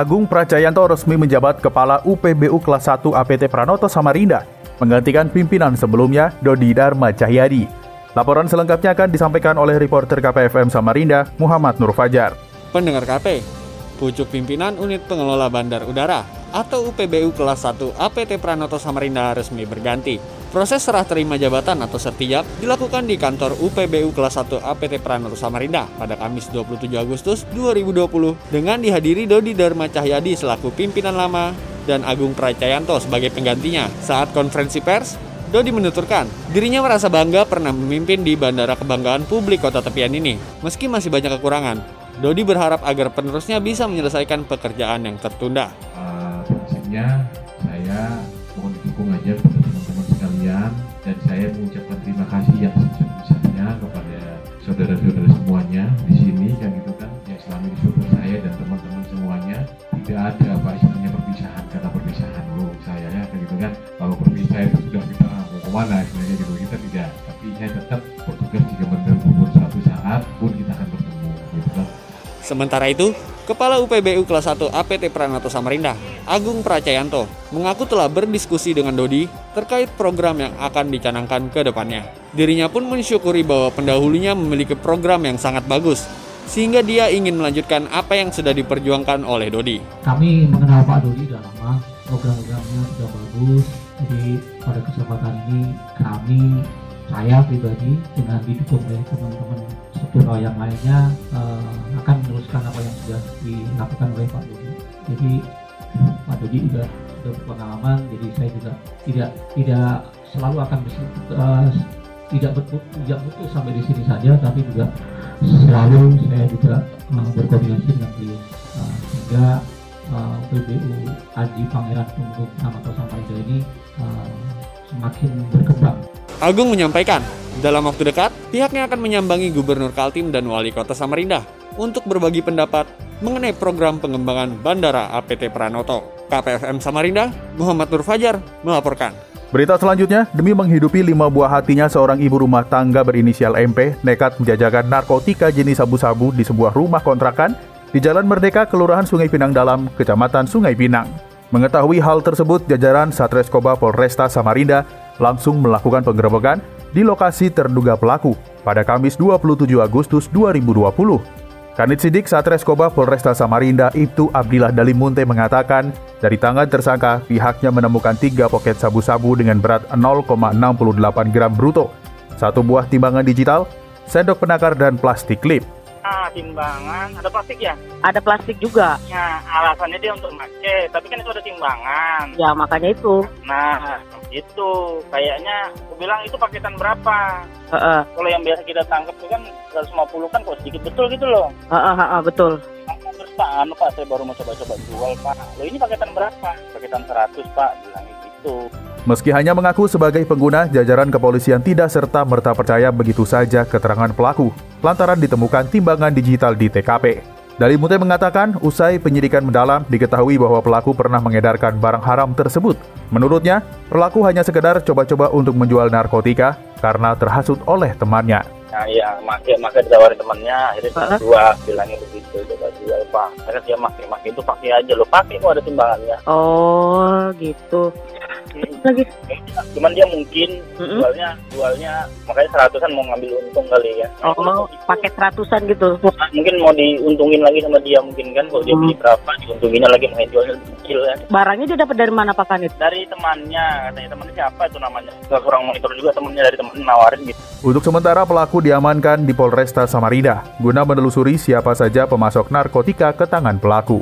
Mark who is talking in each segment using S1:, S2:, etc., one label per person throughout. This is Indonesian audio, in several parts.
S1: Agung Prajayanto resmi menjabat Kepala UPBU Kelas 1 APT Pranoto Samarinda, menggantikan pimpinan sebelumnya Dodi Dharma Cahyadi. Laporan selengkapnya akan disampaikan oleh reporter KPFM Samarinda, Muhammad Nur Fajar.
S2: Pendengar KP, pucuk pimpinan unit pengelola bandar udara atau UPBU kelas 1 APT Pranoto Samarinda resmi berganti. Proses serah terima jabatan atau sertijab dilakukan di kantor UPBU kelas 1 APT Pranoto Samarinda pada Kamis 27 Agustus 2020 dengan dihadiri Dodi Dharma Cahyadi selaku pimpinan lama dan Agung Pracayanto sebagai penggantinya. Saat konferensi pers, Dodi menuturkan, dirinya merasa bangga pernah memimpin di Bandara Kebanggaan Publik Kota Tepian ini, meski masih banyak kekurangan. Dodi berharap agar penerusnya bisa menyelesaikan pekerjaan yang tertunda.
S3: Uh, prinsipnya saya mohon didukung aja dan saya mengucapkan terima kasih yang sebesar-besarnya kepada saudara-saudara semuanya di sini kan gitu kan yang selama ini support saya dan teman-teman semuanya. Tidak ada apa istilahnya perpisahan karena perpisahan. Lo saya ya kan gitu kan. Kalau berpisah itu sudah kita mau ke mana? Istilahnya gitu. Kita tidak tapi saya tetap bertugas jika benar umur suatu saat pun kita akan bertemu gitu kan.
S2: Sementara itu, Kepala UPBU kelas 1 APT Pranato Samarinda, Agung Pracayanto, mengaku telah berdiskusi dengan Dodi terkait program yang akan dicanangkan ke depannya. Dirinya pun mensyukuri bahwa pendahulunya memiliki program yang sangat bagus, sehingga dia ingin melanjutkan apa yang sudah diperjuangkan oleh Dodi.
S4: Kami mengenal Pak Dodi sudah lama, program-programnya sudah bagus, jadi pada kesempatan ini kami saya pribadi dengan didukung oleh teman-teman struktural yang lainnya uh, akan meneruskan apa yang sudah dilakukan oleh Pak Dodi. Jadi Pak Dodi juga sudah berpengalaman, jadi saya juga tidak tidak selalu akan uh, tidak betul tidak sampai di sini saja, tapi juga selalu saya juga uh, berkoordinasi dengan beliau uh, sehingga uh, PBU Aji Pangeran Tunggu Namato Samarinda ini uh, semakin berkembang.
S2: Agung menyampaikan, dalam waktu dekat, pihaknya akan menyambangi Gubernur Kaltim dan Wali Kota Samarinda untuk berbagi pendapat mengenai program pengembangan Bandara APT Pranoto. KPFM Samarinda, Muhammad Nur Fajar melaporkan.
S1: Berita selanjutnya, demi menghidupi lima buah hatinya seorang ibu rumah tangga berinisial MP nekat menjajakan narkotika jenis sabu-sabu di sebuah rumah kontrakan di Jalan Merdeka, Kelurahan Sungai Pinang Dalam, Kecamatan Sungai Pinang. Mengetahui hal tersebut, jajaran Satreskoba Polresta Samarinda langsung melakukan penggerebekan di lokasi terduga pelaku pada Kamis 27 Agustus 2020. Kanit Sidik Satreskoba Polresta Samarinda Ibtu Abdillah Dalimunte mengatakan, dari tangan tersangka pihaknya menemukan tiga poket sabu-sabu dengan berat 0,68 gram bruto, satu buah timbangan digital, sendok penakar dan plastik klip.
S5: Ah, timbangan. Ada plastik ya?
S6: Ada plastik juga.
S5: Ya, alasannya dia untuk make, tapi kan itu ada timbangan.
S6: Ya, makanya itu.
S5: Nah, itu kayaknya aku bilang itu paketan berapa?
S6: Heeh.
S5: Kalau yang biasa kita tangkap itu kan 150 kan kok sedikit betul gitu loh.
S6: Heeh, heeh, betul.
S5: Terus Pak, anu Pak, saya baru mau coba-coba jual Pak. Lo ini paketan berapa? Paketan 100 Pak, bilang gitu.
S1: Meski hanya mengaku sebagai pengguna, jajaran kepolisian tidak serta merta percaya begitu saja keterangan pelaku, lantaran ditemukan timbangan digital di TKP. Dali Mute mengatakan, usai penyidikan mendalam, diketahui bahwa pelaku pernah mengedarkan barang haram tersebut. Menurutnya, pelaku hanya sekedar coba-coba untuk menjual narkotika karena terhasut oleh temannya.
S5: Nah, iya, makai makai ditawarin temannya, akhirnya uh dua bilangnya begitu, coba jual pak. Akhirnya dia makai makai itu pakai aja lo, pakai kok ada timbangannya.
S6: Oh, gitu. Lagi.
S5: Cuman dia mungkin mm-hmm. jualnya jualnya makanya seratusan mau ngambil untung kali ya.
S6: Oh, mau pakai seratusan gitu.
S5: Nah, mungkin mau diuntungin lagi sama dia mungkin kan kalau dia beli berapa diuntunginnya lagi mau jualnya lebih kecil kan.
S6: Barangnya dia dapat dari mana Pak Kanit?
S5: Dari temannya, katanya temannya siapa itu namanya. Gak kurang monitor juga temannya dari teman nawarin gitu.
S1: Untuk sementara pelaku diamankan di Polresta Samarinda guna menelusuri siapa saja pemasok narkotika ke tangan pelaku.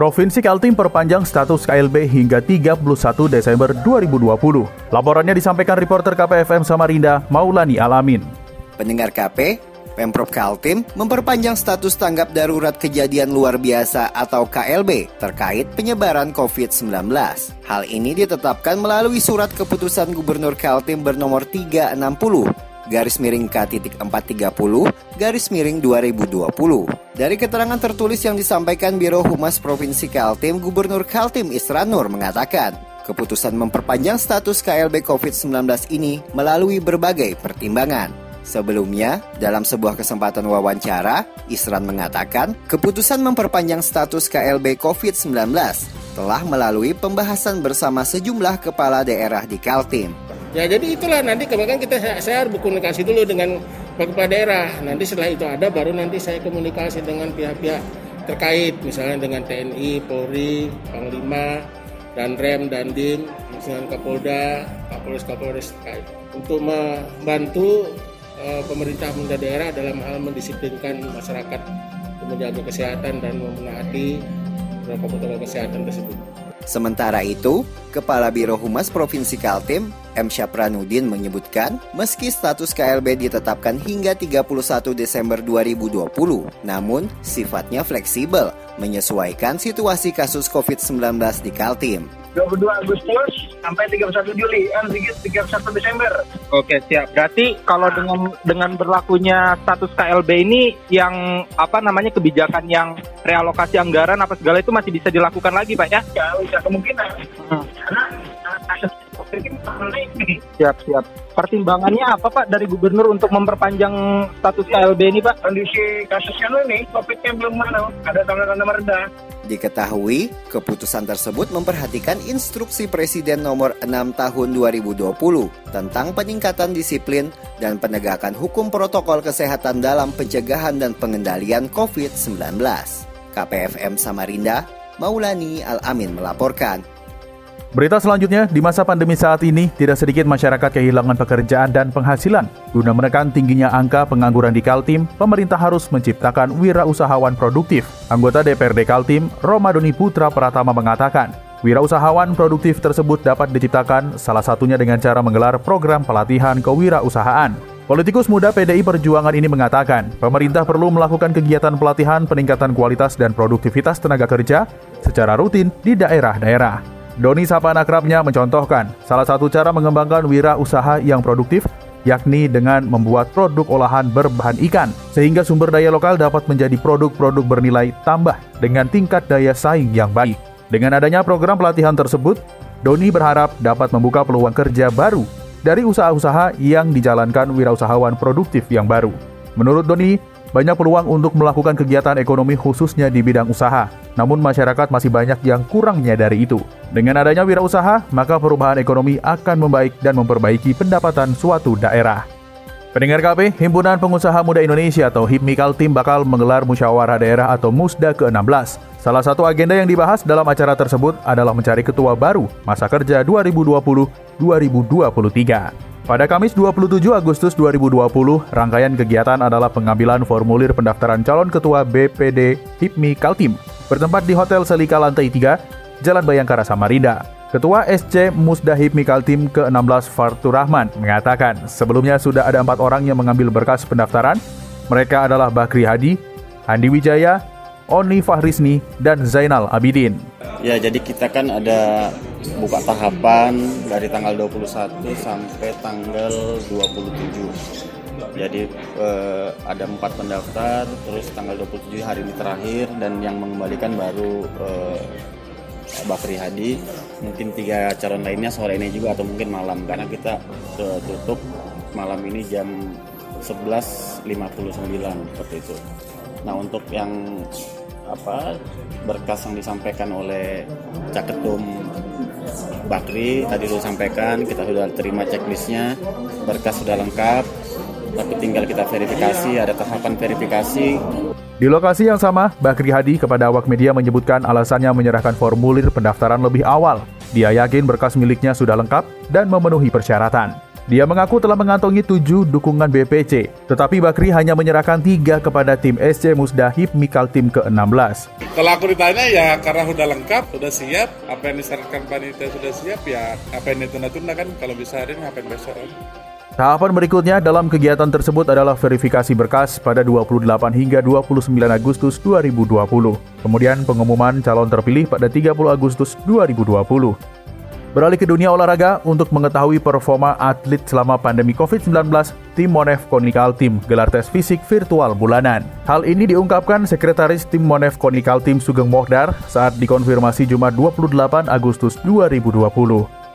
S1: Provinsi Kaltim perpanjang status KLB hingga 31 Desember 2020. Laporannya disampaikan reporter KPFM Samarinda, Maulani Alamin.
S7: Pendengar KP, Pemprov Kaltim memperpanjang status tanggap darurat kejadian luar biasa atau KLB terkait penyebaran COVID-19. Hal ini ditetapkan melalui surat keputusan Gubernur Kaltim bernomor 360 garis miring K.430 garis miring 2020. Dari keterangan tertulis yang disampaikan Biro Humas Provinsi Kaltim, Gubernur Kaltim Isranur mengatakan, keputusan memperpanjang status KLB COVID-19 ini melalui berbagai pertimbangan. Sebelumnya, dalam sebuah kesempatan wawancara, Isran mengatakan keputusan memperpanjang status KLB COVID-19 telah melalui pembahasan bersama sejumlah kepala daerah di Kaltim.
S8: Ya jadi itulah nanti kemarin kita saya berkomunikasi dulu dengan kepala daerah. Nanti setelah itu ada baru nanti saya komunikasi dengan pihak-pihak terkait misalnya dengan TNI, Polri, Panglima, dan Rem dan Dim, dengan Kapolda, Kapolres Kapolres terkait untuk membantu uh, pemerintah pemerintah daerah dalam hal mendisiplinkan masyarakat untuk menjaga kesehatan dan memenuhi protokol kesehatan tersebut.
S7: Sementara itu, Kepala Biro Humas Provinsi Kaltim, M. Syapranudin menyebutkan, meski status KLB ditetapkan hingga 31 Desember 2020, namun sifatnya fleksibel, menyesuaikan situasi kasus COVID-19 di Kaltim.
S9: 22 Agustus sampai 31 Juli, eh, 31 Desember.
S10: Oke, siap. Berarti kalau dengan dengan berlakunya status KLB ini yang apa namanya kebijakan yang realokasi anggaran apa segala itu masih bisa dilakukan lagi, Pak ya?
S9: Ya, bisa kemungkinan. Hmm. Karena
S10: Siap, siap. Pertimbangannya apa Pak dari gubernur untuk memperpanjang status KLB ini Pak?
S9: Kondisi kasusnya ini, COVID-nya belum mana, ada tanda-tanda meredah.
S7: Diketahui, keputusan tersebut memperhatikan instruksi Presiden nomor 6 tahun 2020 tentang peningkatan disiplin dan penegakan hukum protokol kesehatan dalam pencegahan dan pengendalian COVID-19. KPFM Samarinda, Maulani Al-Amin melaporkan.
S1: Berita selanjutnya, di masa pandemi saat ini, tidak sedikit masyarakat kehilangan pekerjaan dan penghasilan. Guna menekan tingginya angka pengangguran di Kaltim, pemerintah harus menciptakan wirausahawan produktif. Anggota DPRD Kaltim, Romadoni Putra Pratama mengatakan, wirausahawan produktif tersebut dapat diciptakan salah satunya dengan cara menggelar program pelatihan kewirausahaan. Politikus muda PDI Perjuangan ini mengatakan, pemerintah perlu melakukan kegiatan pelatihan peningkatan kualitas dan produktivitas tenaga kerja secara rutin di daerah-daerah. Doni Sapan akrabnya mencontohkan salah satu cara mengembangkan wira usaha yang produktif yakni dengan membuat produk olahan berbahan ikan sehingga sumber daya lokal dapat menjadi produk-produk bernilai tambah dengan tingkat daya saing yang baik. Dengan adanya program pelatihan tersebut, Doni berharap dapat membuka peluang kerja baru dari usaha-usaha yang dijalankan wirausahawan produktif yang baru. Menurut Doni, banyak peluang untuk melakukan kegiatan ekonomi khususnya di bidang usaha, namun masyarakat masih banyak yang kurang menyadari itu. Dengan adanya wirausaha, maka perubahan ekonomi akan membaik dan memperbaiki pendapatan suatu daerah. Pendengar KP, Himpunan Pengusaha Muda Indonesia atau HIPMI Kaltim bakal menggelar musyawarah daerah atau MUSDA ke-16. Salah satu agenda yang dibahas dalam acara tersebut adalah mencari ketua baru masa kerja 2020-2023. Pada Kamis 27 Agustus 2020, rangkaian kegiatan adalah pengambilan formulir pendaftaran calon ketua BPD HIPMI Kaltim, bertempat di Hotel Selika Lantai 3, Jalan Bayangkara Samarinda. Ketua SC Musda HIPMI Kaltim ke-16 Fartur Rahman mengatakan sebelumnya sudah ada empat orang yang mengambil berkas pendaftaran. Mereka adalah Bakri Hadi, Andi Wijaya, Oni Fahrisni, dan Zainal Abidin.
S11: Ya, jadi kita kan ada buka tahapan dari tanggal 21 sampai tanggal 27 jadi eh, ada empat pendaftar terus tanggal 27 hari ini terakhir dan yang mengembalikan baru eh, Bakri Hadi. Mungkin tiga calon lainnya sore ini juga atau mungkin malam karena kita tutup malam ini jam 11.59 seperti itu. Nah untuk yang apa berkas yang disampaikan oleh Caketum Bakri tadi sudah sampaikan kita sudah terima checklistnya berkas sudah lengkap tapi tinggal kita verifikasi ada tahapan verifikasi
S1: di lokasi yang sama, Bakri Hadi kepada awak media menyebutkan alasannya menyerahkan formulir pendaftaran lebih awal. Dia yakin berkas miliknya sudah lengkap dan memenuhi persyaratan. Dia mengaku telah mengantongi tujuh dukungan BPC, tetapi Bakri hanya menyerahkan tiga kepada tim SC Musda Mikal tim ke-16.
S12: Kalau aku ditanya ya karena sudah lengkap, sudah siap, apa yang disyaratkan panitia sudah siap ya apa yang ditunda-tunda kan kalau bisa hari ini apa yang besok kan.
S1: Tahapan berikutnya dalam kegiatan tersebut adalah verifikasi berkas pada 28 hingga 29 Agustus 2020. Kemudian pengumuman calon terpilih pada 30 Agustus 2020. Beralih ke dunia olahraga, untuk mengetahui performa atlet selama pandemi COVID-19, tim Monef Konikal Team gelar tes fisik virtual bulanan. Hal ini diungkapkan Sekretaris Tim Monef Konikal Team Sugeng Mohdar saat dikonfirmasi Jumat 28 Agustus 2020.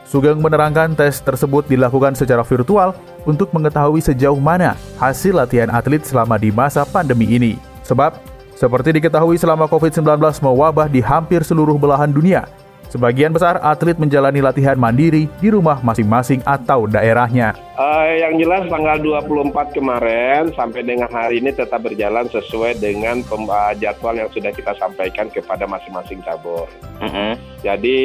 S1: Sugeng menerangkan tes tersebut dilakukan secara virtual untuk mengetahui sejauh mana hasil latihan atlet selama di masa pandemi ini. Sebab, seperti diketahui selama COVID-19 mewabah di hampir seluruh belahan dunia, Sebagian besar atlet menjalani latihan mandiri di rumah masing-masing atau daerahnya.
S13: Uh, yang jelas tanggal 24 kemarin sampai dengan hari ini tetap berjalan sesuai dengan uh, jadwal yang sudah kita sampaikan kepada masing-masing cabur. Uh -huh. Jadi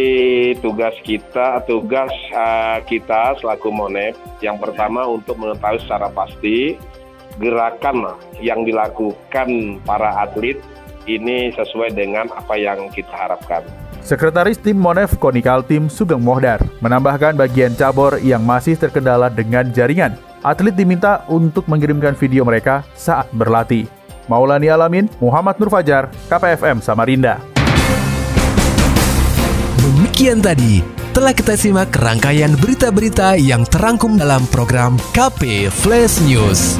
S13: tugas kita, tugas uh, kita selaku Monep yang pertama untuk mengetahui secara pasti gerakan yang dilakukan para atlet ini sesuai dengan apa yang kita harapkan.
S1: Sekretaris Tim Monef Konikal Tim Sugeng Mohdar menambahkan bagian cabur yang masih terkendala dengan jaringan. Atlet diminta untuk mengirimkan video mereka saat berlatih. Maulani Alamin, Muhammad Nur Fajar, KPFM Samarinda.
S14: Demikian tadi telah kita simak rangkaian berita-berita yang terangkum dalam program KP Flash News.